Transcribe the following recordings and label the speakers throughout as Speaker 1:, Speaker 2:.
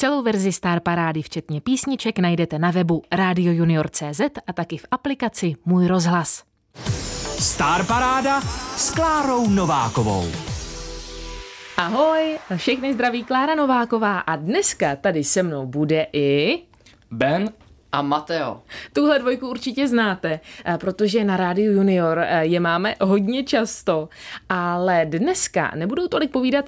Speaker 1: Celou verzi Star Parády, včetně písniček, najdete na webu radiojunior.cz a taky v aplikaci Můj rozhlas.
Speaker 2: Star Paráda s Klárou Novákovou.
Speaker 1: Ahoj, všechny zdraví Klára Nováková a dneska tady se mnou bude i...
Speaker 3: Ben
Speaker 4: a Mateo.
Speaker 1: Tuhle dvojku určitě znáte, eh, protože na Rádiu Junior eh, je máme hodně často, ale dneska nebudou tolik povídat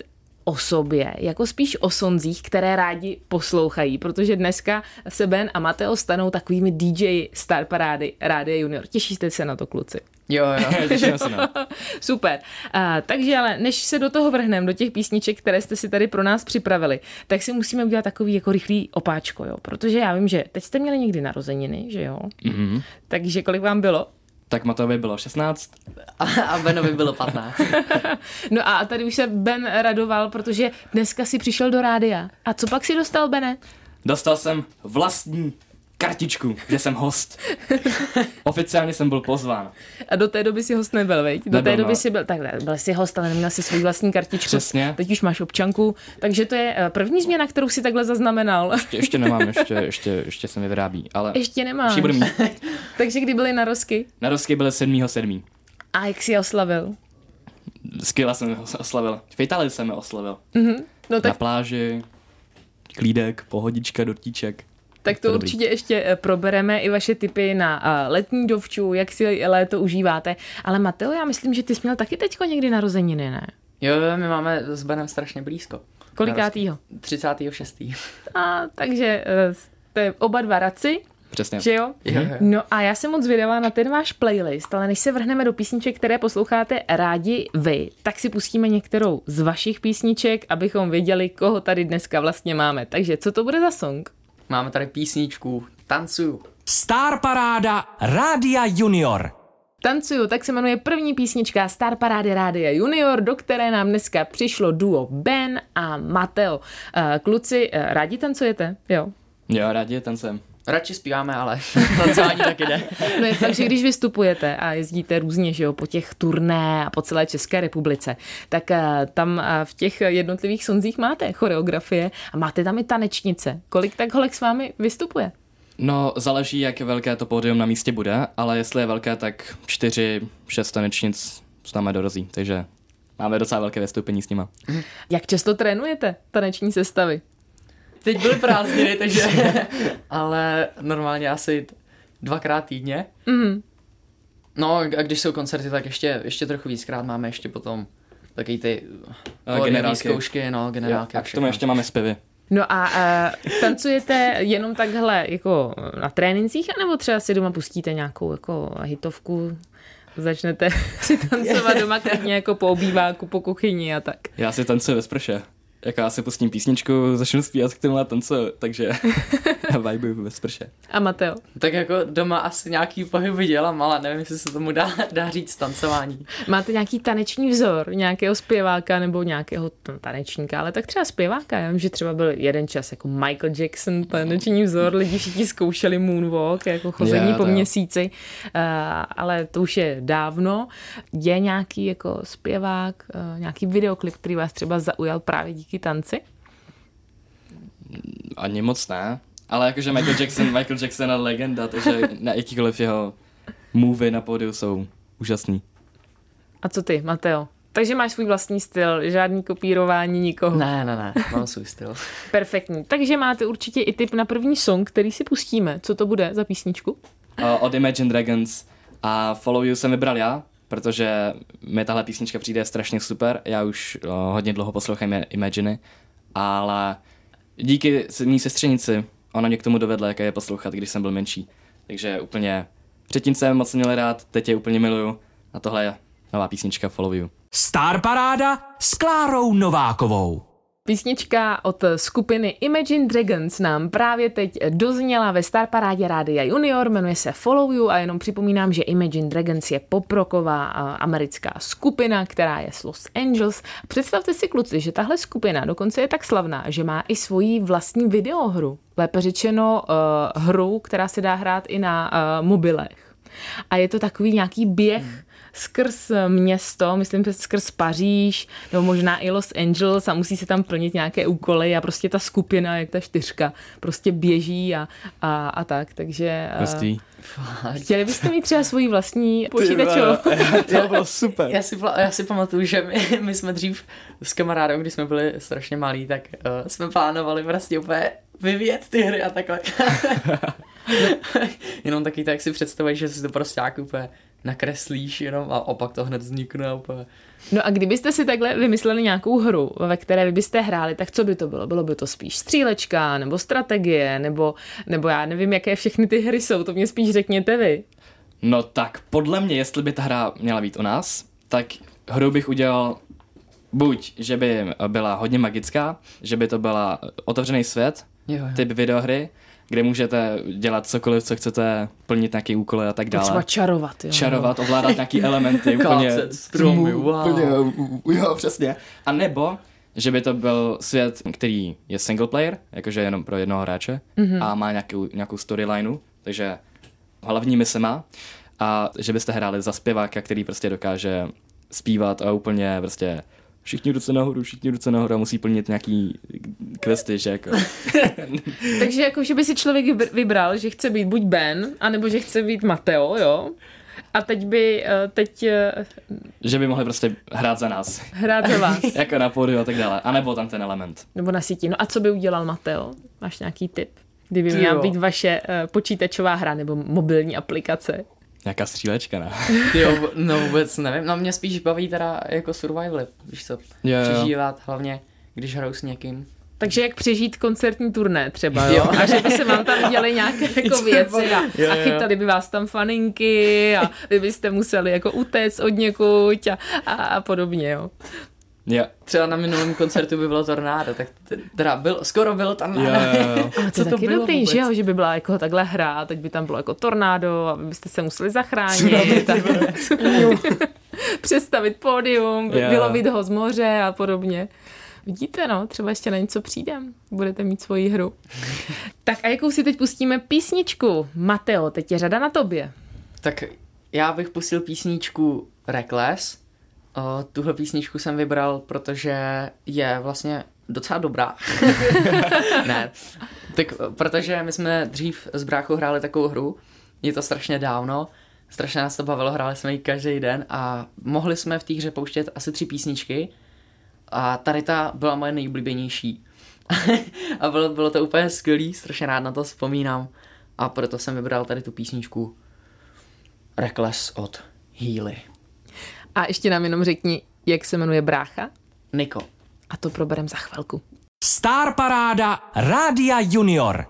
Speaker 1: o sobě, jako spíš o sonzích, které rádi poslouchají, protože dneska se Ben a Mateo stanou takovými DJ Star Parády Rádia Junior. Těšíte se na to, kluci?
Speaker 4: Jo, jo, těším se na.
Speaker 1: Super. Uh, takže ale než se do toho vrhneme, do těch písniček, které jste si tady pro nás připravili, tak si musíme udělat takový jako rychlý opáčko, jo. Protože já vím, že teď jste měli někdy narozeniny, že jo? Mm-hmm. Takže kolik vám bylo?
Speaker 3: Tak Matovi bylo 16.
Speaker 4: A, a Benovi bylo 15.
Speaker 1: no a tady už se Ben radoval, protože dneska si přišel do rádia. A co pak si dostal, Bene?
Speaker 3: Dostal jsem vlastní kartičku, že jsem host. Oficiálně jsem byl pozván.
Speaker 1: A do té doby si host nebyl, veď? Do nebyl, té doby no. si byl, tak byl jsi host, ale neměl si svůj vlastní kartičku.
Speaker 3: Přesně.
Speaker 1: Teď už máš občanku, takže to je eh, první změna, kterou si takhle zaznamenal.
Speaker 3: Ještě, ještě nemám, ještě, ještě, ještě se mi vyrábí, ale...
Speaker 1: Ještě nemáš.
Speaker 3: Ještě budu mít.
Speaker 1: takže kdy byly narozky?
Speaker 3: Narozky byly 7.7.
Speaker 1: A jak jsi je oslavil?
Speaker 3: Skvěle jsem je oslavil. V Itálii jsem je oslavil.
Speaker 1: Mm-hmm. No tak...
Speaker 3: Na pláži, klídek, pohodička, dortíček.
Speaker 1: Tak to
Speaker 3: Dobrý.
Speaker 1: určitě ještě eh, probereme i vaše tipy na eh, letní dovču, jak si léto užíváte. Ale Mateo, já myslím, že ty jsi měl taky teďko někdy narozeniny, ne?
Speaker 4: Jo, my máme s Benem strašně blízko.
Speaker 1: Kolikátýho?
Speaker 4: 36.
Speaker 1: A takže eh, jste oba dva raci,
Speaker 3: Přesně.
Speaker 1: Že jo?
Speaker 4: jo, jo?
Speaker 1: No a já jsem moc vydala na ten váš playlist, ale než se vrhneme do písniček, které posloucháte rádi vy, tak si pustíme některou z vašich písniček, abychom věděli, koho tady dneska vlastně máme. Takže co to bude za song?
Speaker 4: Máme tady písničku Tancuju.
Speaker 2: Star Paráda Rádia Junior.
Speaker 1: Tancuju, tak se jmenuje první písnička Star Parády Rádia Junior, do které nám dneska přišlo duo Ben a Mateo. Uh, kluci, uh, rádi tancujete? Jo.
Speaker 3: Jo, rádi tancem.
Speaker 4: Radši zpíváme, ale tancování taky jde.
Speaker 1: No je fakt, že když vystupujete a jezdíte různě, že jo, po těch turné a po celé České republice, tak uh, tam uh, v těch jednotlivých sonzích máte choreografie a máte tam i tanečnice. Kolik tak holek s vámi vystupuje?
Speaker 3: No, záleží, jak velké to pódium na místě bude, ale jestli je velké, tak čtyři, šest tanečnic s námi dorazí, takže máme docela velké vystoupení s nima.
Speaker 1: Jak často trénujete taneční sestavy?
Speaker 4: Teď byly prázdniny, takže... ale normálně asi dvakrát týdně.
Speaker 1: Mm.
Speaker 4: No a když jsou koncerty, tak ještě, ještě trochu víckrát máme ještě potom taky ty
Speaker 3: generálky.
Speaker 4: zkoušky, no, generálky.
Speaker 3: a k tomu ještě máme zpěvy.
Speaker 1: No a uh, tancujete jenom takhle jako na trénincích, anebo třeba si doma pustíte nějakou jako hitovku, začnete si tancovat doma klidně jako po obýváku, po kuchyni a tak.
Speaker 3: Já si tancuji ve sprše. Jako já si pustím písničku, začnu zpívat k tomu a tance, takže vibuju ve sprše.
Speaker 1: A Mateo?
Speaker 4: Tak jako doma asi nějaký pohyby dělám, ale nevím, jestli se tomu dá, dá říct tancování.
Speaker 1: Máte nějaký taneční vzor, nějakého zpěváka nebo nějakého tanečníka, ale tak třeba zpěváka. Já vím, že třeba byl jeden čas jako Michael Jackson, taneční vzor, lidi všichni zkoušeli moonwalk, jako chození
Speaker 3: Já,
Speaker 1: po
Speaker 3: jo.
Speaker 1: měsíci, uh, ale to už je dávno. Je nějaký jako zpěvák, uh, nějaký videoklip, který vás třeba zaujal právě díky tanci?
Speaker 3: Ani moc ne, ale jakože Michael Jackson, Michael Jackson je legenda, takže na jakýkoliv jeho movie na pódiu jsou úžasný.
Speaker 1: A co ty, Mateo? Takže máš svůj vlastní styl, žádný kopírování nikoho.
Speaker 4: Ne, ne, ne, mám svůj styl.
Speaker 1: Perfektní. Takže máte určitě i tip na první song, který si pustíme. Co to bude za písničku?
Speaker 3: Uh, od Imagine Dragons a Follow You jsem vybral já, protože mi tahle písnička přijde strašně super. Já už uh, hodně dlouho poslouchám Imagine, ale díky mý sestřenici, ona mě k tomu dovedla, jaké je poslouchat, když jsem byl menší. Takže úplně předtím jsem moc měl rád, teď je úplně miluju a tohle je nová písnička Follow You.
Speaker 2: Star Paráda s Klárou Novákovou.
Speaker 1: Písnička od skupiny Imagine Dragons nám právě teď dozněla ve Star Parádě Rádia Junior, jmenuje se Follow You a jenom připomínám, že Imagine Dragons je poproková a, americká skupina, která je z Los Angeles. Představte si kluci, že tahle skupina dokonce je tak slavná, že má i svoji vlastní videohru. Lépe řečeno uh, hru, která se dá hrát i na uh, mobilech. A je to takový nějaký běh skrz město, myslím, že skrz Paříž, nebo možná i Los Angeles a musí se tam plnit nějaké úkoly a prostě ta skupina, jak ta čtyřka, prostě běží a, a, a tak, takže... uh,
Speaker 3: Hustý.
Speaker 1: Chtěli byste mít třeba svoji vlastní počítačovou?
Speaker 3: to bylo super.
Speaker 4: Já si, já si pamatuju, že my, my jsme dřív s kamarádem, když jsme byli strašně malí, tak uh, jsme plánovali prostě úplně vyvíjet ty hry a takhle. jenom taky tak si představuješ, že si to prostě jak úplně nakreslíš jenom a opak to hned vznikne úplně.
Speaker 1: No a kdybyste si takhle vymysleli nějakou hru, ve které vy byste hráli, tak co by to bylo? Bylo by to spíš střílečka, nebo strategie, nebo, nebo já nevím, jaké všechny ty hry jsou, to mě spíš řekněte vy.
Speaker 3: No tak, podle mě, jestli by ta hra měla být o nás, tak hru bych udělal buď, že by byla hodně magická, že by to byla otevřený svět,
Speaker 4: Jo, jo.
Speaker 3: typ videohry, kde můžete dělat cokoliv, co chcete, plnit nějaký úkoly a tak
Speaker 1: Třeba
Speaker 3: dále.
Speaker 1: čarovat, jo.
Speaker 3: Čarovat, ovládat nějaký elementy, úplně...
Speaker 4: Stromy, wow.
Speaker 3: úplně, jo, přesně. A nebo, že by to byl svět, který je single player, jakože jenom pro jednoho hráče mm-hmm. a má nějakou, nějakou storylineu, takže hlavní mise má a že byste hráli za zpěváka, který prostě dokáže zpívat a úplně prostě všichni ruce nahoru, všichni ruce nahoru a musí plnit nějaký questy, že jako.
Speaker 1: Takže jako, že by si člověk vybr- vybral, že chce být buď Ben, anebo že chce být Mateo, jo? A teď by, eh, teď eh,
Speaker 3: že by mohli prostě hrát za nás.
Speaker 1: hrát za vás.
Speaker 3: jako na pódiu a tak dále. A nebo tam ten element.
Speaker 1: nebo na síti. No a co by udělal Mateo? Máš nějaký tip? Kdyby měla být vaše uh, počítačová hra nebo mobilní aplikace.
Speaker 3: Nějaká střílečka, ne?
Speaker 4: Ty jo, no vůbec nevím, no mě spíš baví teda jako survival, víš co,
Speaker 3: Jo, jo.
Speaker 4: přežívat hlavně, když hraju s někým.
Speaker 1: Takže jak přežít koncertní turné třeba, jo?
Speaker 4: Jo.
Speaker 1: A že by se vám tam děly nějaké jako věci a,
Speaker 3: Jo,
Speaker 1: a
Speaker 3: jo.
Speaker 1: chytali by vás tam faninky a vy byste museli jako utéct od někuď a, a, a podobně, jo.
Speaker 3: Jo.
Speaker 4: Třeba na minulém koncertu by bylo tornádo, tak teda byl, skoro bylo tornádo.
Speaker 3: Jo, jo, jo.
Speaker 1: Ale to
Speaker 4: Co
Speaker 1: je
Speaker 4: to
Speaker 1: taky
Speaker 4: bylo
Speaker 1: dobrý,
Speaker 4: vůbec?
Speaker 1: že jo, že by byla jako takhle hra, teď by tam bylo jako tornádo a vy byste se museli zachránit. a přestavit pódium,
Speaker 3: Jo, jo.
Speaker 1: vylovit ho z moře a podobně. Vidíte, no, třeba ještě na něco přijdem. Budete mít svoji hru. tak a jakou si teď pustíme písničku? Mateo, teď je řada na tobě.
Speaker 4: Tak já bych pustil písničku Reckless. O, tuhle písničku jsem vybral, protože je vlastně docela dobrá. ne, tak protože my jsme dřív s bráchou hráli takovou hru, je to strašně dávno, strašně nás to bavilo, hráli jsme ji každý den a mohli jsme v té hře pouštět asi tři písničky a tady ta byla moje nejoblíbenější. a bylo, bylo to úplně skvělý, strašně rád na to vzpomínám a proto jsem vybral tady tu písničku Reckless od Healy.
Speaker 1: A ještě nám jenom řekni, jak se jmenuje brácha?
Speaker 4: Niko.
Speaker 1: A to proberem za chvilku.
Speaker 2: Star Paráda Rádia Junior.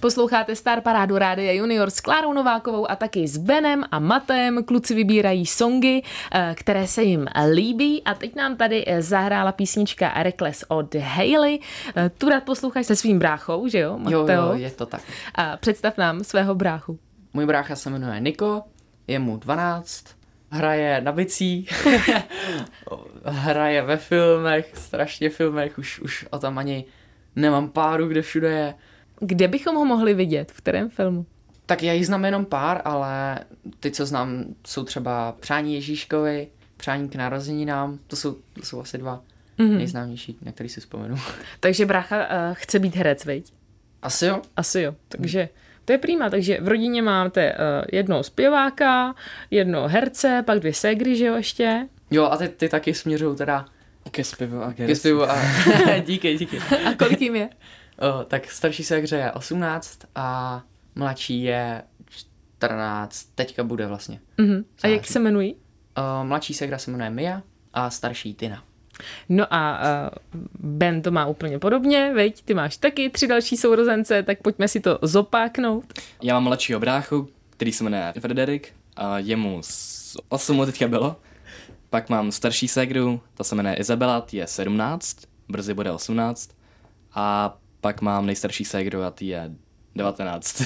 Speaker 1: Posloucháte Star Parádu Rádia Junior s Klárou Novákovou a taky s Benem a Matem. Kluci vybírají songy, eh, které se jim líbí a teď nám tady eh, zahrála písnička Reckless od Hailey. Eh, Tu rád posloucháš se svým bráchou, že jo,
Speaker 4: Jo,
Speaker 1: Mateo?
Speaker 4: jo, je to tak.
Speaker 1: A představ nám svého bráchu.
Speaker 4: Můj brácha se jmenuje Niko, je mu 12, hraje na bicí, hraje ve filmech, strašně filmech, už, už o tom ani nemám páru, kde všude je.
Speaker 1: Kde bychom ho mohli vidět? V kterém filmu?
Speaker 4: Tak já jich znám jenom pár, ale ty, co znám, jsou třeba Přání Ježíškovi, Přání k narozeninám, to jsou, to jsou asi dva mm-hmm. nejznámější, na který si vzpomenu.
Speaker 1: Takže brácha uh, chce být herec, veď?
Speaker 4: Asi jo?
Speaker 1: Asi jo. Takže to je prýma. Takže v rodině máte uh, jednoho zpěváka, jednoho herce, pak dvě ségry, že jo, ještě?
Speaker 4: Jo, a ty, ty taky směřují teda
Speaker 3: Ke zpěvu a
Speaker 4: ke zpěvu a díky, díky.
Speaker 1: A kolik jim je?
Speaker 4: O, tak starší séhře je 18 a mladší je 14, teďka bude vlastně.
Speaker 1: Uh-huh. A jak se jmenují?
Speaker 4: O, mladší ségra se jmenuje Mia a starší Tina.
Speaker 1: No a Ben to má úplně podobně, veď? Ty máš taky tři další sourozence, tak pojďme si to zopáknout.
Speaker 3: Já mám mladšího bráchu, který se jmenuje Frederik a jemu z 8 mu teďka bylo. Pak mám starší ségru, ta se jmenuje Izabela, ty je 17, brzy bude 18. A pak mám nejstarší ségru a ty je 19.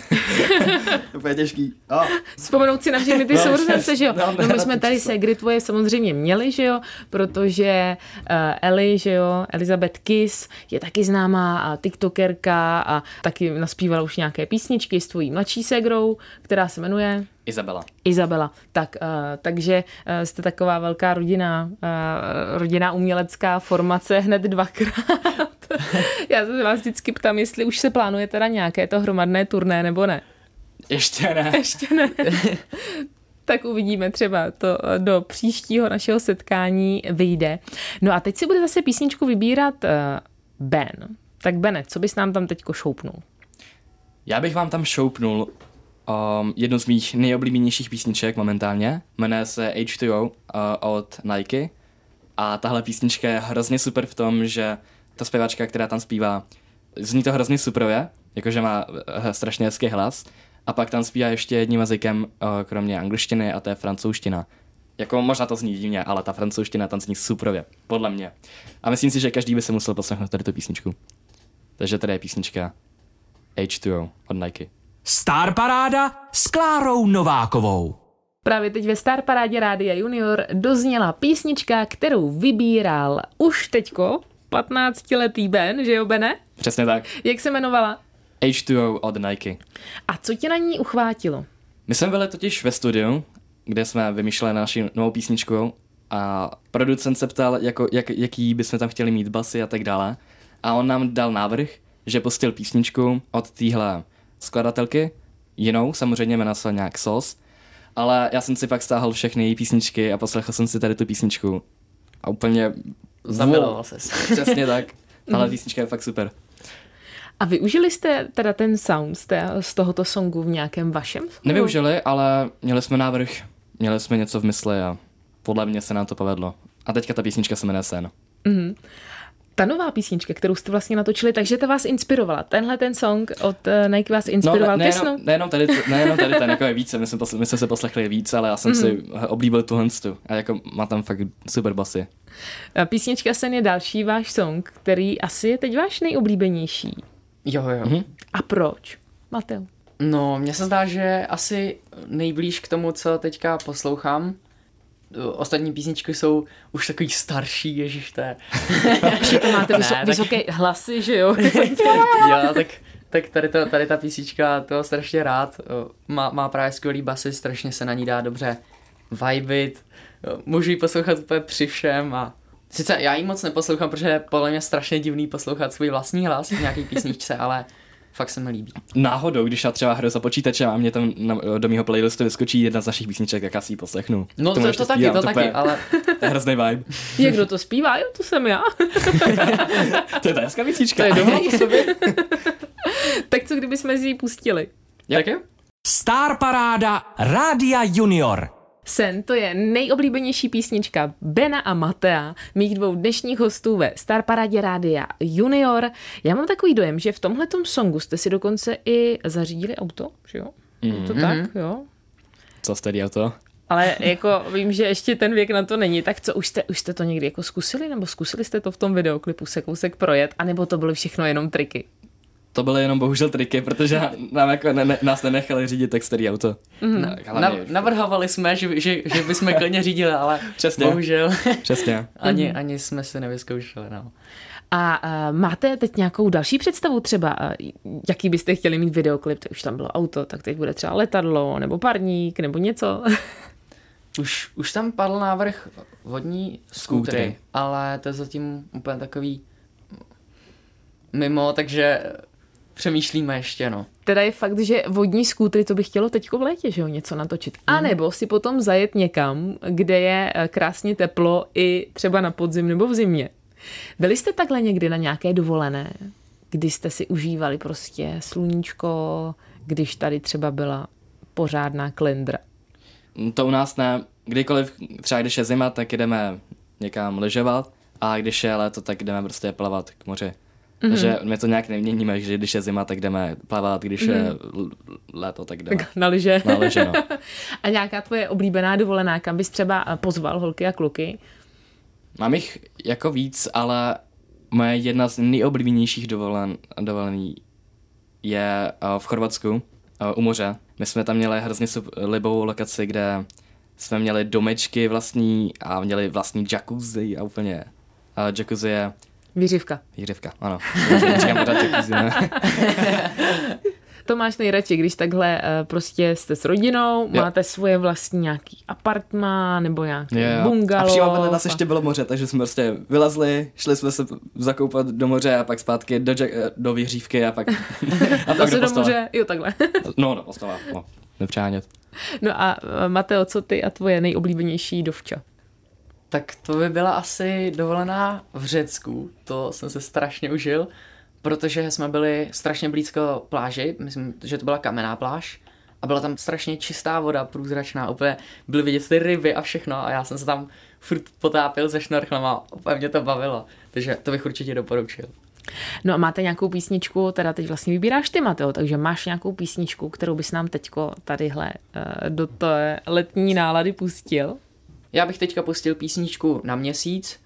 Speaker 3: Úplně těžký. Oh.
Speaker 1: Vzpomenout si na všechny ty
Speaker 3: No,
Speaker 1: sourozence, že jo?
Speaker 3: no,
Speaker 1: No, my jsme tady. Segry tvoje samozřejmě měli, že jo? Protože uh, Ellie, že jo, Elizabeth Kiss je taky známá a tiktokerka a taky naspívala už nějaké písničky s tvojí mladší segrou, která se jmenuje
Speaker 3: Izabela.
Speaker 1: Izabela. Tak, uh, takže uh, jste taková velká rodina, uh, rodina umělecká formace hned dvakrát. Já se vás vždycky ptám, jestli už se plánuje teda nějaké to hromadné turné nebo ne.
Speaker 3: Ještě ne.
Speaker 1: Ještě ne. tak uvidíme třeba to eh, do příštího našeho setkání vyjde. No a teď si bude zase písničku vybírat uh, Ben. Tak Bene, co bys nám tam teďko šoupnul?
Speaker 3: Já bych vám tam šoupnul um, jednu z mých nejoblíbenějších písniček momentálně. Jmenuje se H2O uh, od Nike. A tahle písnička je hrozně super v tom, že ta zpěvačka, která tam zpívá, zní to hrozně superově, jakože má uh, strašně hezký hlas. A pak tam zpívá ještě jedním jazykem, uh, kromě angličtiny, a to je francouzština. Jako možná to zní divně, ale ta francouzština tam zní superově, podle mě. A myslím si, že každý by se musel poslechnout tady tu písničku. Takže tady je písnička H2O od Nike.
Speaker 2: Star Paráda s Klárou Novákovou.
Speaker 1: Právě teď ve Star Parádě Rádia Junior dozněla písnička, kterou vybíral už teďko 15-letý Ben, že jo, Bene?
Speaker 3: Přesně tak.
Speaker 1: Jak se jmenovala?
Speaker 3: H2O od Nike.
Speaker 1: A co tě na ní uchvátilo?
Speaker 3: My jsme byli totiž ve studiu, kde jsme vymýšleli naši novou písničku a producent se ptal, jako, jak, jaký bychom tam chtěli mít basy a tak dále. A on nám dal návrh, že pustil písničku od téhle skladatelky, jinou, samozřejmě jmenuje se nějak SOS, ale já jsem si pak stáhl všechny její písničky a poslechl jsem si tady tu písničku a úplně...
Speaker 4: Zamiloval ses.
Speaker 3: Přesně tak. Tahle písnička je fakt super.
Speaker 1: A využili jste teda ten sound z, tohoto songu v nějakém vašem songu?
Speaker 3: Nevyužili, ale měli jsme návrh, měli jsme něco v mysli a podle mě se nám to povedlo. A teďka ta písnička se jmenuje Sen.
Speaker 1: Ta nová písnička, kterou jste vlastně natočili, takže ta vás inspirovala. Tenhle ten song od uh, Nike vás inspiroval
Speaker 3: ne,
Speaker 1: ke snu?
Speaker 3: nejenom, tady, nejenom tady ten, jako je více, my jsme, my jsme se poslechli víc, ale já jsem mm. si oblíbil tuhle tu. A jako má tam fakt super basy.
Speaker 1: A Písnička Sen je další váš song, který asi je teď váš nejoblíbenější.
Speaker 4: Jo, jo.
Speaker 3: Mhm.
Speaker 1: A proč? Mateo.
Speaker 4: No, mně se zdá, že asi nejblíž k tomu, co teďka poslouchám. Ostatní písničky jsou už takový starší, ježiš, to je.
Speaker 1: To máte
Speaker 4: Ne,
Speaker 1: vyso-
Speaker 4: tak-
Speaker 1: vysoké hlasy, že jo?
Speaker 4: jo, tak, tak tady, to, tady ta písnička, to strašně rád. Má, má právě skvělý basy, strašně se na ní dá dobře vibit. Můžu ji poslouchat úplně při všem a Sice já ji moc neposlouchám, protože je podle mě strašně divný poslouchat svůj vlastní hlas v nějaké písničce, ale fakt se mi líbí.
Speaker 3: Náhodou, když já třeba hru za počítačem a mě tam na, do mého playlistu vyskočí jedna z našich písniček, tak já si ji poslechnu.
Speaker 4: No to,
Speaker 3: ještě
Speaker 4: to taky, to taky, ale
Speaker 3: To je hrozný vibe.
Speaker 1: Jak kdo to zpívá? Jo, to jsem já.
Speaker 3: to je ta hezká písnička.
Speaker 1: To je u sobě. tak co kdyby jsme si ji pustili?
Speaker 4: tak jo?
Speaker 2: Star Paráda Rádia Junior.
Speaker 1: Sen, to je nejoblíbenější písnička Bena a Matea, mých dvou dnešních hostů ve Star Paradě Rádia Junior. Já mám takový dojem, že v tomhletom songu jste si dokonce i zařídili auto, že jo? Je to tak, jo?
Speaker 3: Co jste auto?
Speaker 1: Ale jako vím, že ještě ten věk na to není, tak co, už jste, už jste to někdy jako zkusili, nebo zkusili jste to v tom videoklipu se kousek projet, anebo to byly všechno jenom triky?
Speaker 3: To byly jenom bohužel triky, protože nám jako ne, ne, nás nenechali řídit tak starý auto. Mm. Tak,
Speaker 4: Na,
Speaker 3: hlavně,
Speaker 4: navrhovali jsme, že, že, že bychom klidně řídili, ale
Speaker 3: Přesně.
Speaker 4: bohužel
Speaker 3: Přesně.
Speaker 4: ani, ani jsme si nevyzkoušeli. No.
Speaker 1: A uh, máte teď nějakou další představu třeba, uh, jaký byste chtěli mít videoklip, tak už tam bylo auto, tak teď bude třeba letadlo, nebo parník, nebo něco.
Speaker 4: Už, už tam padl návrh vodní Skútry. ale to je zatím úplně takový mimo, takže přemýšlíme ještě, no.
Speaker 1: Teda je fakt, že vodní skútry to by chtělo teďko v létě, že jo, něco natočit. A nebo si potom zajet někam, kde je eh, krásně teplo i třeba na podzim nebo v zimě. Byli jste takhle někdy na nějaké dovolené, kdy jste si užívali prostě sluníčko, když tady třeba byla pořádná klendra?
Speaker 3: To u nás ne. Kdykoliv, třeba když je zima, tak jdeme někam lyžovat a když je léto, tak jdeme prostě plavat k moři. Mm-hmm. Takže my to nějak neměníme, že když je zima, tak jdeme plavat, když mm-hmm. je l- léto, tak jdeme
Speaker 1: Tak na lyže.
Speaker 3: na lyže. No.
Speaker 1: A nějaká tvoje oblíbená dovolená, kam bys třeba eh, pozval holky a kluky?
Speaker 3: Mám jich jako víc, ale moje jedna z nejoblíbenějších dovolen, dovolený je uh, v Chorvatsku, uh, u moře. My jsme tam měli hrozně libou lokaci, kde jsme měli domečky vlastní a měli vlastní jacuzzi a úplně. Jacuzzi je
Speaker 1: Výřivka.
Speaker 3: výřivka, ano. Říkám pořád?
Speaker 1: To máš nejradši, když takhle uh, prostě jste s rodinou,
Speaker 3: Jo.
Speaker 1: máte svoje vlastní nějaký apartma nebo nějaký
Speaker 3: Jo, jo.
Speaker 1: bungalow.
Speaker 3: A přímo vedle nás ještě bylo moře, takže jsme prostě vylezli, šli jsme se zakoupat do moře a pak zpátky do, jack, do vyhřívky a pak, a pak do
Speaker 1: do moře, jo takhle.
Speaker 3: No, do postele, no, nepřánět.
Speaker 1: No a uh, Mateo, co ty a tvoje nejoblíbenější dovča?
Speaker 4: Tak to by byla asi dovolená v Řecku, to jsem se strašně užil, protože jsme byli strašně blízko pláži, myslím, že to byla kamenná pláž. A byla tam strašně čistá voda, průzračná, úplně byly vidět ty ryby a všechno. A já jsem se tam furt potápil se šnorchlem a úplně mě to bavilo, takže to bych určitě doporučil.
Speaker 1: No a máte nějakou písničku, teda teď vlastně vybíráš ty, Mateo, takže máš nějakou písničku, kterou bys nám teďko tadyhle uh, do té letní nálady pustil?
Speaker 4: Já bych teďka pustil písničku na měsíc,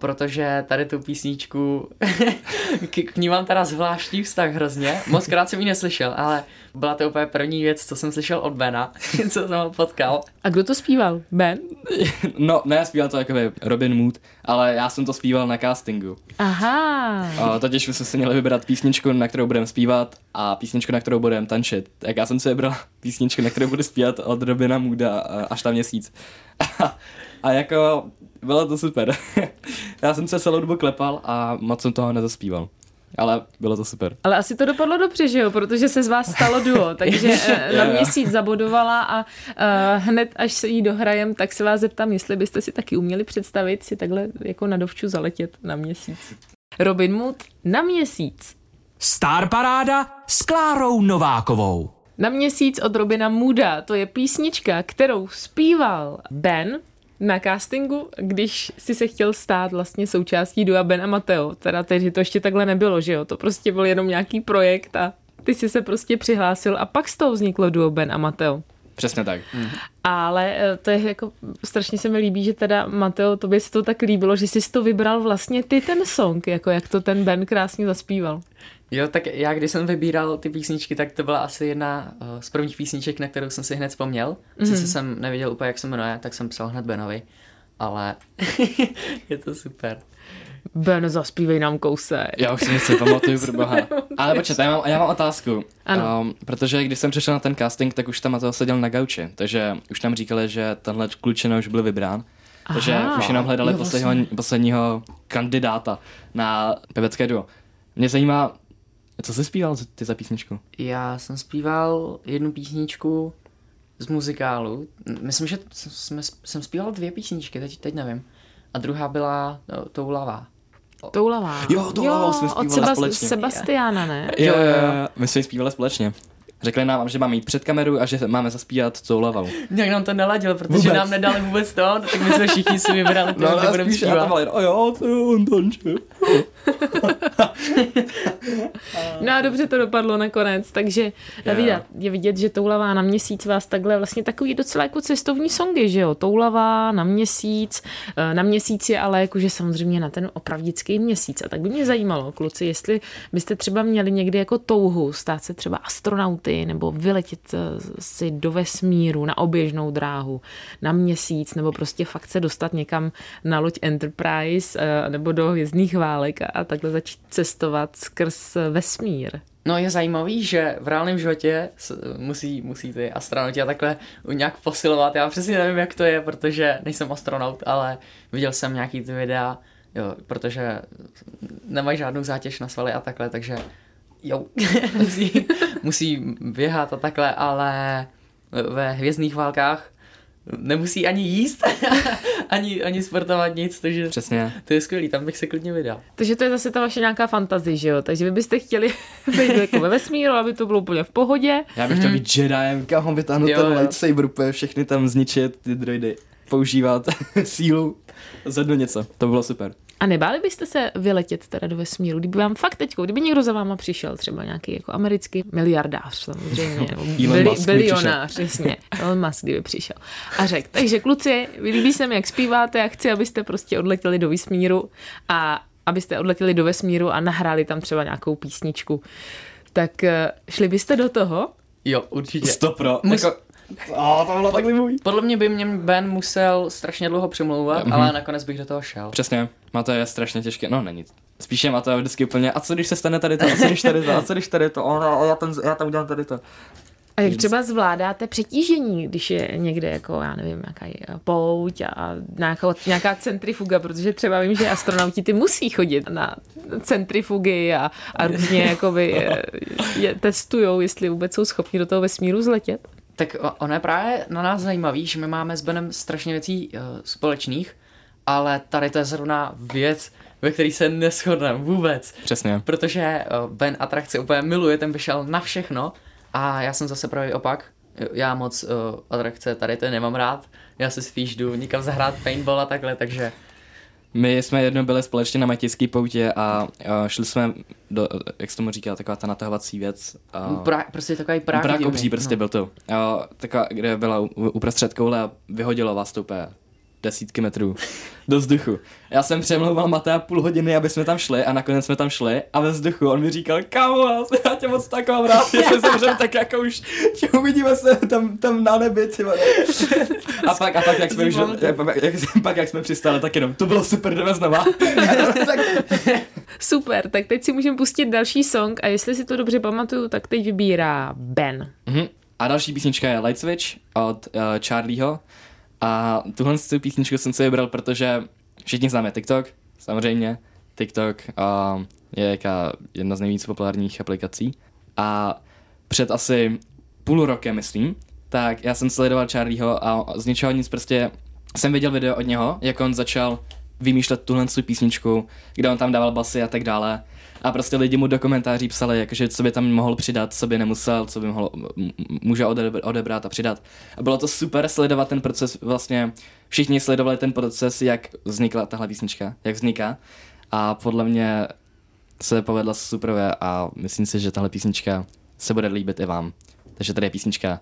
Speaker 4: protože tady tu písničku, k, k ní mám teda zvláštní vztah hrozně. Moc krát jsem ji neslyšel, ale byla to úplně první věc, co jsem slyšel od Bena, co jsem ho potkal.
Speaker 1: A kdo to zpíval? Ben?
Speaker 3: No, ne, zpíval to jako Robin Mood, ale já jsem to zpíval na castingu.
Speaker 1: Aha.
Speaker 3: A totiž jsme si měli vybrat písničku, na kterou budeme zpívat a písničku, na kterou budeme tančit. Tak já jsem si vybral písničku, na kterou budu zpívat od Robina Mooda až tam měsíc. A jako, bylo to super. já jsem se celou dobu klepal a moc jsem toho nezaspíval. Ale bylo to super.
Speaker 1: Ale asi to dopadlo dobře, že jo, protože se z vás stalo duo, takže eh, na měsíc zabodovala a eh, hned, až se jí dohrajem, tak se vás zeptám, jestli byste si taky uměli představit si takhle jako na dovču zaletět na měsíc. Robin Mood na měsíc.
Speaker 2: Star Paráda s Klárou Novákovou.
Speaker 1: Na měsíc od Robina Mooda, to je písnička, kterou zpíval Ben na castingu, když si se chtěl stát vlastně součástí dua Ben a Mateo. Teda tehdy to ještě takhle nebylo, že jo? To prostě byl jenom nějaký projekt a ty si se prostě přihlásil a pak z toho vzniklo duo Ben a Mateo.
Speaker 3: Přesně tak.
Speaker 1: Ale eh, to je jako, strašně se mi líbí, že teda Mateo, tobě se to tak líbilo, že jsi to vybral vlastně ty ten song, jako jak to ten Ben krásně zaspíval.
Speaker 4: Jo, tak já když jsem vybíral ty písničky, tak to byla asi jedna uh, z prvních písniček, na kterou jsem si hned vzpomněl. Mm-hmm. Sice jsem nevěděl úplně, jak se jmenuje, tak jsem psal hned Benovi, ale je to super.
Speaker 1: Ben, zaspívej nám kousek.
Speaker 3: Já už si něco pamatuju, pro boha. Ale počkejte, já mám, já mám otázku.
Speaker 1: Ano.
Speaker 3: Um, protože když jsem přišel na ten casting, tak už tam Mateo seděl na gauči. Takže už tam říkali, že tenhle klučina už byl vybrán. Takže
Speaker 1: Aha.
Speaker 3: už jenom hledali
Speaker 4: Jo,
Speaker 3: posledního, posledního kandidáta na pevecké duo. Mě zajímá, co jsi zpíval ty za písničku?
Speaker 4: Já jsem zpíval jednu písničku z muzikálu. Myslím, že jsme, jsem zpíval dvě písničky, teď, teď nevím. A druhá byla no, Toulavá.
Speaker 1: Toulavá.
Speaker 3: Jo, Toulavou jsme
Speaker 1: od
Speaker 3: zpívali společně.
Speaker 1: Sebastiana, ne?
Speaker 3: Jo, jo, jo. My jsme ji zpívali společně. Řekli nám, že máme jít před kameru a že máme zaspívat soulavou.
Speaker 4: Nějak nám to neladilo, protože
Speaker 3: Vůbec.
Speaker 4: nám nedali vůbec to, tak my jsme všichni si vybrali to,
Speaker 3: No,
Speaker 4: kde budeme
Speaker 3: spíš já
Speaker 4: zpívat.
Speaker 3: tam ale, jo, to jo, on.
Speaker 1: No a dobře to dopadlo nakonec, takže je vidět, je vidět, že Toulavá na měsíc vás takhle vlastně takový docela jako cestovní songy, že jo, Toulavá na měsíc, eh, na měsíc je ale jakože samozřejmě na ten opravdický měsíc. A tak by mě zajímalo, kluci, jestli byste třeba měli někdy jako touhu stát se třeba astronauty nebo vyletět eh, si do vesmíru na oběžnou dráhu na měsíc nebo prostě fakt se dostat někam na loď Enterprise eh, nebo do hvězdných válek a, a takhle začít cestovat skrz vesmír.
Speaker 4: No je zajímavý, že v reálném životě musí, musí ty astronauti a takhle nějak posilovat. Já přesně nevím, jak to je, protože nejsem astronaut, ale viděl jsem nějaký ty videa, jo, protože nemají žádnou zátěž na svaly a takhle, takže jo, musí, musí běhat a takhle, ale ve hvězdných válkách nemusí ani jíst, ani, ani sportovat nic, takže
Speaker 3: Přesně.
Speaker 4: to je skvělý, tam bych se klidně vydal.
Speaker 1: Takže to je zase ta vaše nějaká fantazie, že jo? Takže vy byste chtěli být jako ve vesmíru, aby to bylo úplně v pohodě.
Speaker 3: Já bych chtěl být Jediem, kam vytáhnout
Speaker 4: Jo,
Speaker 3: ten
Speaker 4: jo.
Speaker 3: lightsaber, úplně všechny tam zničit, ty droidy, používat sílu, zvednout něco, to bylo super.
Speaker 1: A nebáli byste se vyletět teda do vesmíru, kdyby vám fakt teďko, kdyby někdo za váma přišel, třeba nějaký jako americký miliardář samozřejmě, nebo
Speaker 3: Elon
Speaker 1: bili, bilionář, jasně, Elon Musk, kdyby přišel. A řekl, takže kluci, líbí se mi, jak zpíváte, já chci, abyste prostě odletěli do vesmíru a abyste odletěli do vesmíru a nahráli tam třeba nějakou písničku. Tak eh, šli byste do toho?
Speaker 4: Jo, určitě.
Speaker 3: Stopro.
Speaker 4: Mus-
Speaker 3: Jako, oh, to bylo tak libový.
Speaker 4: Podle mě by mě Ben musel strašně dlouho přemlouvat,
Speaker 3: Mhm.
Speaker 4: ale nakonec bych do toho šel.
Speaker 3: Přesně, Mateo je strašně těžké, no není. Spíše Mateo vždycky úplně, a co když se stane tady to, a co když tady to, a co když tady to, o, no, já, tam, já tam udělám tady to.
Speaker 1: A jak třeba zvládáte přetížení, když je někde jako, já nevím, nějaká pouť a nějaká, nějaká centrifuga, protože třeba vím, že astronauti ty musí chodit na centrifugy a, a různě jakoby je, je testujou, jestli vůbec jsou schopni do toho vesmíru zletět.
Speaker 4: Tak ono je právě na nás zajímavý, že my máme s Benem strašně věcí uh, společných, ale tady to je zrovna věc, ve který se neschodneme vůbec.
Speaker 3: Přesně.
Speaker 4: Protože uh, Ben atrakce úplně miluje, ten by šel na všechno a já jsem zase pravý opak. Já moc uh, atrakce tady to nemám rád, já se spíš jdu někam zahrát paintball a takhle, takže
Speaker 3: My jsme jednou byli společně na Matějské poutě a, a šli jsme do, jak se tomu říká, taková ta natahovací věc. A,
Speaker 4: pra, prostě takový prák. Divný,
Speaker 3: obří prostě
Speaker 4: no.
Speaker 3: byl to. A, taková, kde byla uprostřed koule a vyhodilo vás to úplně desítky metrů do vzduchu. Já jsem přemlouval Matea půl hodiny, aby jsme tam šli a nakonec jsme tam šli a ve vzduchu on mi říkal, kámo, já tě moc tak mám rád, jestli zemřem, tak jako už tě uvidíme se tam, tam na nebi, ty vole. A pak, a pak, jak jsme už, jak, jak, pak, jak jsme přistali, tak jenom, to bylo super, jdeme znova.
Speaker 1: Super, tak teď si můžeme pustit další song a jestli si to dobře pamatuju, tak teď vybírá Ben.
Speaker 3: Mhm. A další písnička je Light Switch od uh, Charlieho. A tuhle tu písničku jsem si vybral, protože všichni známe TikTok, samozřejmě. TikTok je jaká jedna z nejvíc populárních aplikací. A před asi půl rokem, myslím, tak já jsem sledoval Charlieho a z ničeho nic prostě jsem viděl video od něho, jak on začal vymýšlet tuhle tu písničku, kde on tam dával basy a tak dále. A prostě lidi mu do komentáří psali, jakože co by tam mohl přidat, co by nemusel, co by mohl může odebr- odebrat a přidat. A bylo to super sledovat ten proces, vlastně všichni sledovali ten proces, jak vznikla tahle písnička, jak vzniká. A podle mě se povedla super a myslím si, že tahle písnička se bude líbit i vám. Takže tady je písnička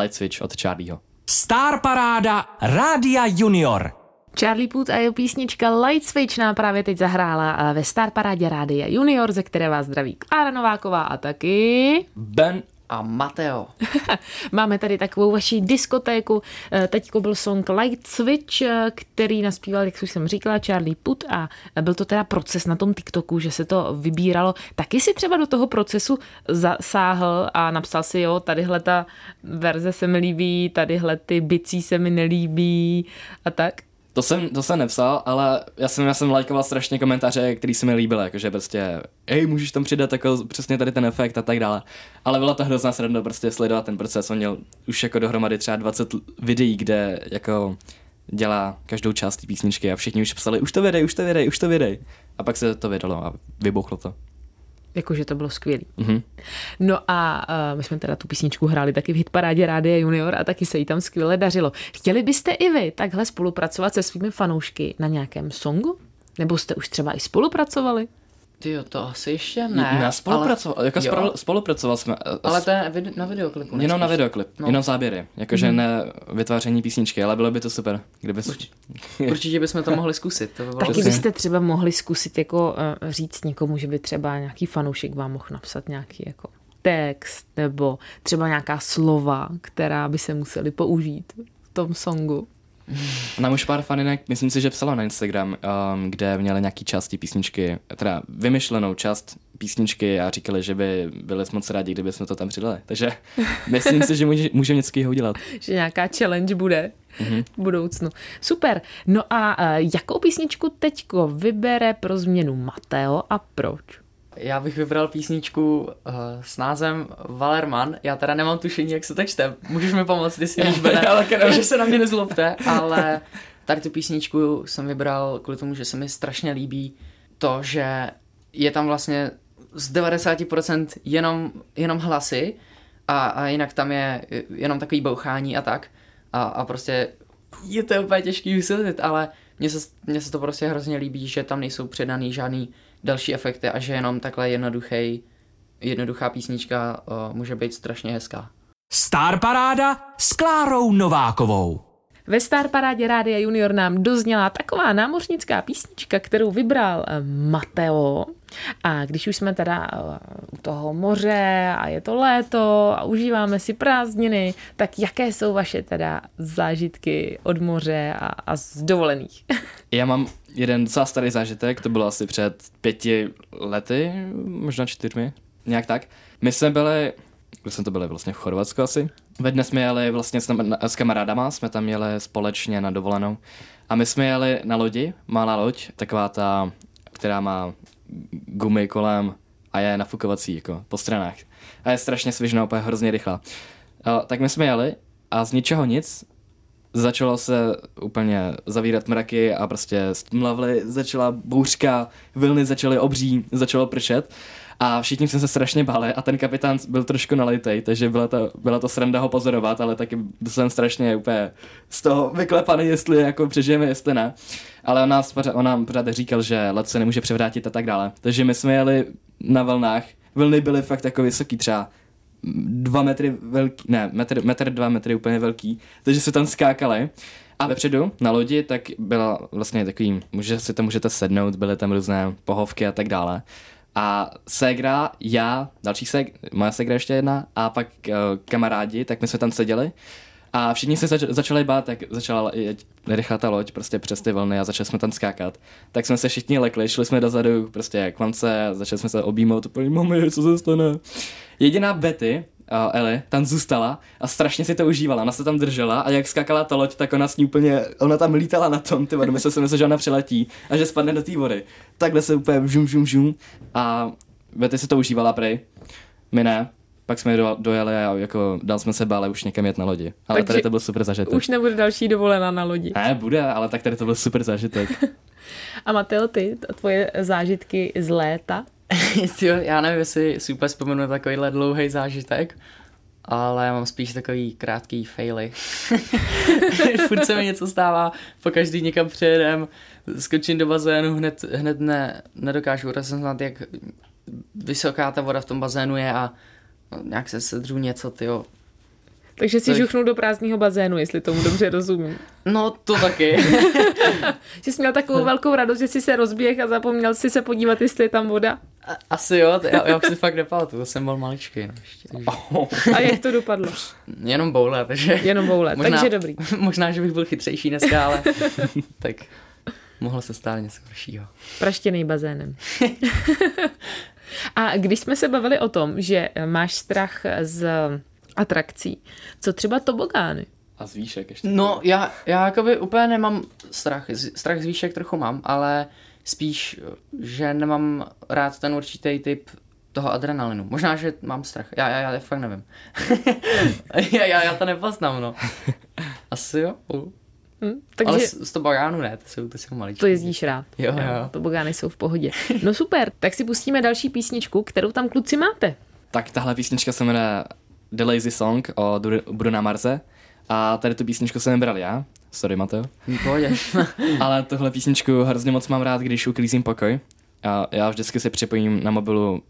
Speaker 3: Light Switch od Charlieho.
Speaker 2: Star Paráda Rádia Junior.
Speaker 1: Charlie Puth a jeho písnička Light Switch nám právě teď zahrála a ve Star Parádě Rádia Junior, ze které vás zdraví Klára Nováková a taky...
Speaker 3: Ben
Speaker 4: A Mateo.
Speaker 1: Máme tady takovou vaši diskotéku. Eh, Teďko byl song Light Switch, eh, který naspíval, jak už jsem říkala, Charlie Puth a byl to teda proces na tom TikToku, že se to vybíralo. Taky si třeba do toho procesu zasáhl a napsal si, jo, tadyhle ta verze se mi líbí, tadyhle ty bicí se mi nelíbí a tak.
Speaker 3: To jsem, to jsem nepsal, ale já jsem, já jsem lajkoval strašně komentáře, který se mi líbily, jakože prostě, ej, můžeš tam přidat jako přesně tady ten efekt a tak dále. Ale byla to hrozná sranda prostě sledovat ten proces, on měl už jako dohromady třeba 20 l- videí, kde jako dělá každou část té písničky a všichni už psali, už to vydej, už to vydej, už to vydej. A pak se to vydalo a vybuchlo to.
Speaker 1: Jakože to bylo skvělý.
Speaker 3: Mhm.
Speaker 1: No a uh, my jsme teda tu písničku hráli taky v hitparádě Rádia Junior a taky se jí tam skvěle dařilo. Chtěli byste i vy takhle spolupracovat se svými fanoušky na nějakém songu? Nebo jste už třeba i spolupracovali?
Speaker 4: Ty to asi ještě ne.
Speaker 3: Na spolupracoval, jako
Speaker 4: jo.
Speaker 3: spolu, spolupracoval jsme.
Speaker 4: Ale to je na videoklipu.
Speaker 3: Jenom na
Speaker 4: nejspíš.
Speaker 3: videoklip,
Speaker 4: No.
Speaker 3: jenom záběry, jakože ne vytváření písničky, ale bylo by to super, kdyby se...
Speaker 4: Určitě bychom to mohli zkusit. To by bylo
Speaker 1: Taky byste třeba mohli zkusit jako uh, říct někomu, že by třeba nějaký fanoušek vám mohl napsat nějaký jako text nebo třeba nějaká slova, která by se museli použít v tom songu.
Speaker 3: Nám už pár faninek, myslím si, že psala na Instagram, um, kde měli nějaký části písničky, teda vymyšlenou část písničky a říkali, že by byli moc rádi, kdyby jsme to tam přidali. Takže myslím si, že může, můžeme něco takového udělat.
Speaker 1: Že nějaká challenge bude
Speaker 3: Mhm.
Speaker 1: v budoucnu. Super. No a uh, jakou písničku teďko vybere pro změnu Mateo a proč?
Speaker 4: Já bych vybral písničku uh, s názvem Valerman. Já teda nemám tušení, jak se to čte. Můžeš mi pomoct, ty si víš, že se na mě nezlobte, ale tady tu písničku jsem vybral kvůli tomu, že se mi strašně líbí to, že je tam vlastně z 90% jenom, jenom hlasy a, a jinak tam je jenom takový bouchání a tak. A, a prostě je to úplně těžký vysvětlit, ale mně se, mně se to prostě hrozně líbí, že tam nejsou přidaný žádný další efekty a že jenom takhle jednoduchý, jednoduchá písnička uh, může být strašně hezká.
Speaker 2: Star Paráda s Klárou Novákovou.
Speaker 1: Ve Star Parádě Rádia Junior nám dozněla taková námořnická písnička, kterou vybral eh, Mateo. A když už jsme teda eh, u toho moře a je to léto a užíváme si prázdniny, tak jaké jsou vaše teda zážitky od moře a, a z dovolených?
Speaker 3: Já mám jeden docela starý zážitek, to bylo asi před pěti lety, možná čtyřmi, nějak tak. My jsme byli, kde jsme to byli vlastně v Chorvatsku asi. Ve dne jsme jeli vlastně s, s kamarádama, jsme tam jeli společně na dovolenou. A my jsme jeli na lodi, malá loď, taková ta, která má gumy kolem a je nafukovací jako po stranách. A je strašně svižná, úplně hrozně rychlá. A, tak my jsme jeli a z ničeho nic začalo se úplně zavírat mraky a prostě stmlavly, začala bouřka, vlny začaly obří, začalo pršet a všichni jsme se strašně báli a ten kapitán byl trošku nalitej, takže byla to, byla to sranda ho pozorovat, ale taky jsem strašně úplně z toho vyklepaný, jestli jako přežijeme, jestli ne. Ale on, nás, on nám pořád říkal, že let se nemůže převrátit a tak dále. Takže my jsme jeli na vlnách, vlny byly fakt jako vysoký třeba dva metry velký, ne, metr, metr dva metry úplně velký, takže se tam skákali. A vepředu na lodi tak byla vlastně takový, může si tam můžete sednout, byly tam různé pohovky a tak dále. A Segra, já, další seg, moje Segra ještě jedna a pak uh, kamarádi, tak my jsme tam seděli a všichni se zač- začali bát, tak začala rychlá ta loď prostě přes ty vlny a začali jsme tam skákat. Tak jsme se všichni lekli, šli jsme dozadu prostě k vance, začali jsme se objímat, úplně mami, co se stane. Jediná Betty, uh, Ellie, tam zůstala a strašně si to užívala. Ona se tam držela a jak skákala ta loď, tak ona s ní úplně, ona tam lítala na tom, ty vody, myslel jsem si, že ona přiletí a že spadne do té vody. Takhle se úplně žum, žum, žum a Betty si to užívala prej. My ne. Pak jsme do, dojeli a jako dál jsme se báli už někam jet na lodi. Ale
Speaker 1: Takže
Speaker 3: tady to byl super zážitek.
Speaker 1: Už nebude další dovolená na lodi.
Speaker 3: Ne, bude, ale tak tady to byl super zážitek.
Speaker 1: A Mateo, ty, tvoje zážitky z léta?
Speaker 4: jo, já nevím, jestli si úplně vzpomenu takovýhle dlouhý zážitek, ale mám spíš takový krátký faily. Furt se mi něco stává, po každý někam přejedem, skočím do bazénu, hned, hned ne, nedokážu rozeznat, jak vysoká ta voda v tom bazénu je a nějak se sedřu něco, tyjo.
Speaker 1: Takže si žuchnul do prázdného bazénu, jestli tomu dobře rozumím.
Speaker 4: No, to taky.
Speaker 1: Že jsi měl takovou velkou radost, že jsi se rozběh a zapomněl si se podívat, jestli je tam voda.
Speaker 4: A- Asi jo, já, já už si fakt nepamatuju, jsem byl maličký. No, ještě.
Speaker 1: A jak to dopadlo?
Speaker 4: Jenom boule, takže
Speaker 1: Jenom boule,
Speaker 4: Možná-
Speaker 1: takže dobrý.
Speaker 4: možná, že bych byl chytřejší dneska, ale tak mohlo se stát něco horšího.
Speaker 1: Praštěný bazénem. A když jsme se bavili o tom, že máš strach z atrakcí, co třeba tobogány?
Speaker 3: A z výšek ještě.
Speaker 4: No, já, já jakoby úplně nemám strach. Strach z výšek trochu mám, ale spíš, že nemám rád ten určitý typ toho adrenalinu. Možná, že mám strach. Já, já, já fakt nevím. já, já, já to nepoznám, no. Asi jo. Uh.
Speaker 1: Hm?
Speaker 4: Takže... Ale z, z tobogánu ne, to jsou, to jsou maličké.
Speaker 1: to jezdíš rád.
Speaker 4: Jo, jo.
Speaker 1: Tobogány jsou v pohodě. No super, tak si pustíme další písničku, kterou tam kluci máte.
Speaker 3: Tak tahle písnička se jmenuje The Lazy Song od Bruna Marze. A tady tu písničku jsem nebral já. Sorry, Mateo.
Speaker 4: V pohodě.
Speaker 3: Ale tuhle písničku hrozně moc mám rád, když uklízím pokoj. A já vždycky si připojím na mobilu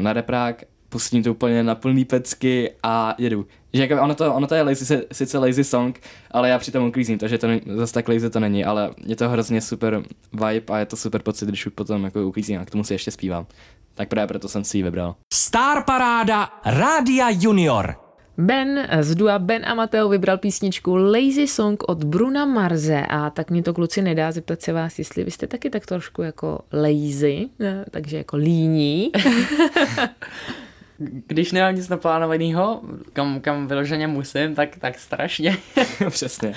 Speaker 3: na reprák, pustím to úplně na plný pecky a jedu. Že jako ono to, ono to je lazy, si- sice lazy song, ale já přitom uklízím, takže to zase tak lazy to není, ale je to hrozně super vibe a je to super pocit, když už potom jako uklízím a k tomu si ještě zpívám. Tak právě proto jsem si ji vybral.
Speaker 2: Star Paráda Rádia Junior.
Speaker 1: Ben z Dua Ben a Mateo vybral písničku Lazy Song od Bruna Marze a tak mě to kluci nedá zeptat se vás, jestli vy jste taky tak trošku jako lazy, takže jako líní.
Speaker 4: Když nemám nic naplánovaného, kam, kam vyloženě musím, tak, tak strašně.
Speaker 3: Přesně.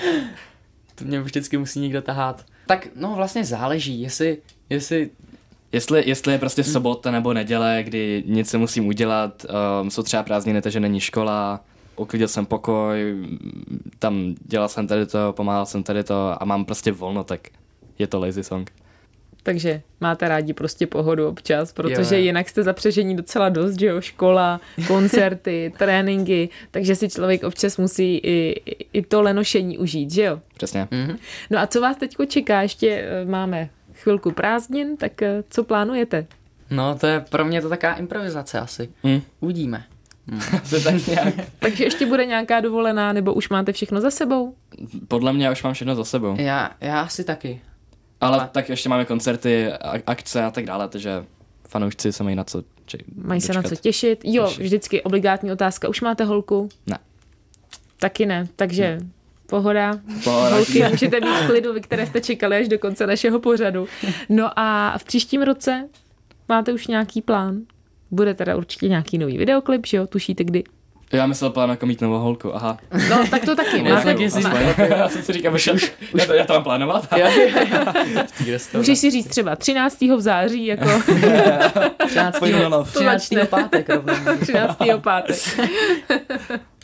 Speaker 4: To mě vždycky musí někdo tahat. Tak no vlastně záleží, jestli, jestli
Speaker 3: Jestli, jestli je prostě sobota nebo neděle, kdy nic se musím udělat, um, jsou třeba prázdniny, takže není škola, uklidil jsem pokoj, tam dělal jsem tady to, pomáhal jsem tady to a mám prostě volno, tak je to lazy song.
Speaker 1: Takže máte rádi prostě pohodu občas, protože
Speaker 4: Jo, jo.
Speaker 1: jinak jste zapřežení docela dost, že jo, škola, koncerty, tréninky, takže si člověk občas musí i, i- to lenošení užít, že jo?
Speaker 3: Přesně.
Speaker 4: Mhm.
Speaker 1: No a co vás teďko čeká? Ještě eh, máme chvilku prázdnin, tak eh, co plánujete?
Speaker 4: No, to je pro mě to taková improvizace asi.
Speaker 3: Mm.
Speaker 4: Uvidíme.
Speaker 3: Se tak nějak.
Speaker 1: Takže ještě bude nějaká dovolená, nebo už máte všechno za sebou?
Speaker 3: Podle mě už mám všechno za sebou.
Speaker 4: Já, já asi taky.
Speaker 3: Ale
Speaker 4: Ale-
Speaker 3: tak ještě máme koncerty, akce a tak dále, takže fanoušci se mají na co či,
Speaker 1: Mají se na co
Speaker 3: dočkat.
Speaker 1: těšit? Jo,
Speaker 3: Těšit.
Speaker 1: vždycky obligátní otázka. Už máte holku?
Speaker 3: Ne.
Speaker 1: Taky ne, takže pohoda.
Speaker 3: Pohoda.
Speaker 1: Holky, můžete být v klidu, vy, které jste čekali až do konce našeho pořadu. No a v příštím roce máte už nějaký plán? Bude teda určitě nějaký nový videoklip, že jo? Tušíte kdy?
Speaker 3: Já myslel plán jako mít novou holku, aha.
Speaker 1: No, tak to taky.
Speaker 3: Já, taky si já jsem si říkal, už, už, já, to, já to mám plánovat.
Speaker 4: V té restauraci.
Speaker 1: můžeš si říct třeba 13. v září, jako
Speaker 4: 13.
Speaker 3: Pojďme na lov.
Speaker 4: 13.
Speaker 1: začne.
Speaker 4: pátek rovnou.
Speaker 1: 13. pátek.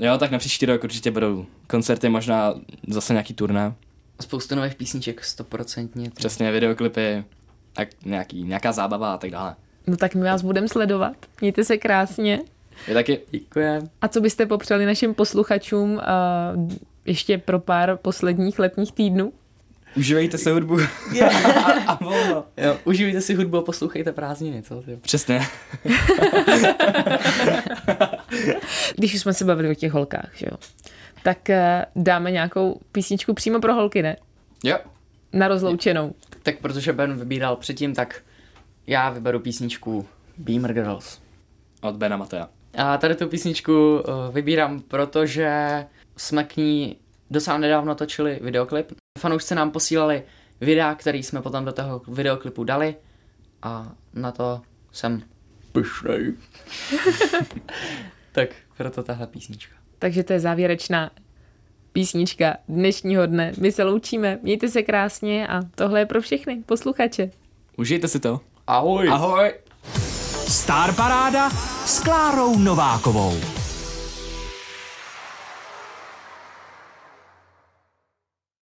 Speaker 3: Jo, tak na příští rok určitě budou koncerty, možná zase nějaký turné.
Speaker 4: Spoustu nových písniček, stoprocentně.
Speaker 3: Přesně videoklipy, tak nějaký, nějaká zábava a tak dále.
Speaker 1: No tak my vás budeme sledovat. Mějte se krásně.
Speaker 3: Je taky,
Speaker 4: Děkujem.
Speaker 1: A co byste popřeli našim posluchačům uh, ještě pro pár posledních letních týdnů?
Speaker 3: užívejte se hudbu. a, a volno.
Speaker 4: Jo, užijte si hudbu a poslouchejte prázdniny, co?
Speaker 3: Přesně.
Speaker 1: Když už jsme se bavili o těch holkách, že jo? Tak uh, dáme nějakou písničku přímo pro holky, ne?
Speaker 3: Jo.
Speaker 1: Na rozloučenou.
Speaker 4: Tak protože Ben vybíral předtím, tak já vyberu písničku Beamer Girls.
Speaker 3: Od Bena Matea.
Speaker 4: A tady tu písničku uh, vybírám, protože jsme k ní docela nedávno točili videoklip. Fanoušci nám posílali videa, který jsme potom do toho videoklipu dali a na to jsem pyšnej. tak proto tahle písnička.
Speaker 1: Takže to je závěrečná písnička dnešního dne. My se loučíme, mějte se krásně a tohle je pro všechny posluchače.
Speaker 3: Užijte si to.
Speaker 4: Ahoj!
Speaker 3: Ahoj.
Speaker 2: Star Paráda s Klárou Novákovou.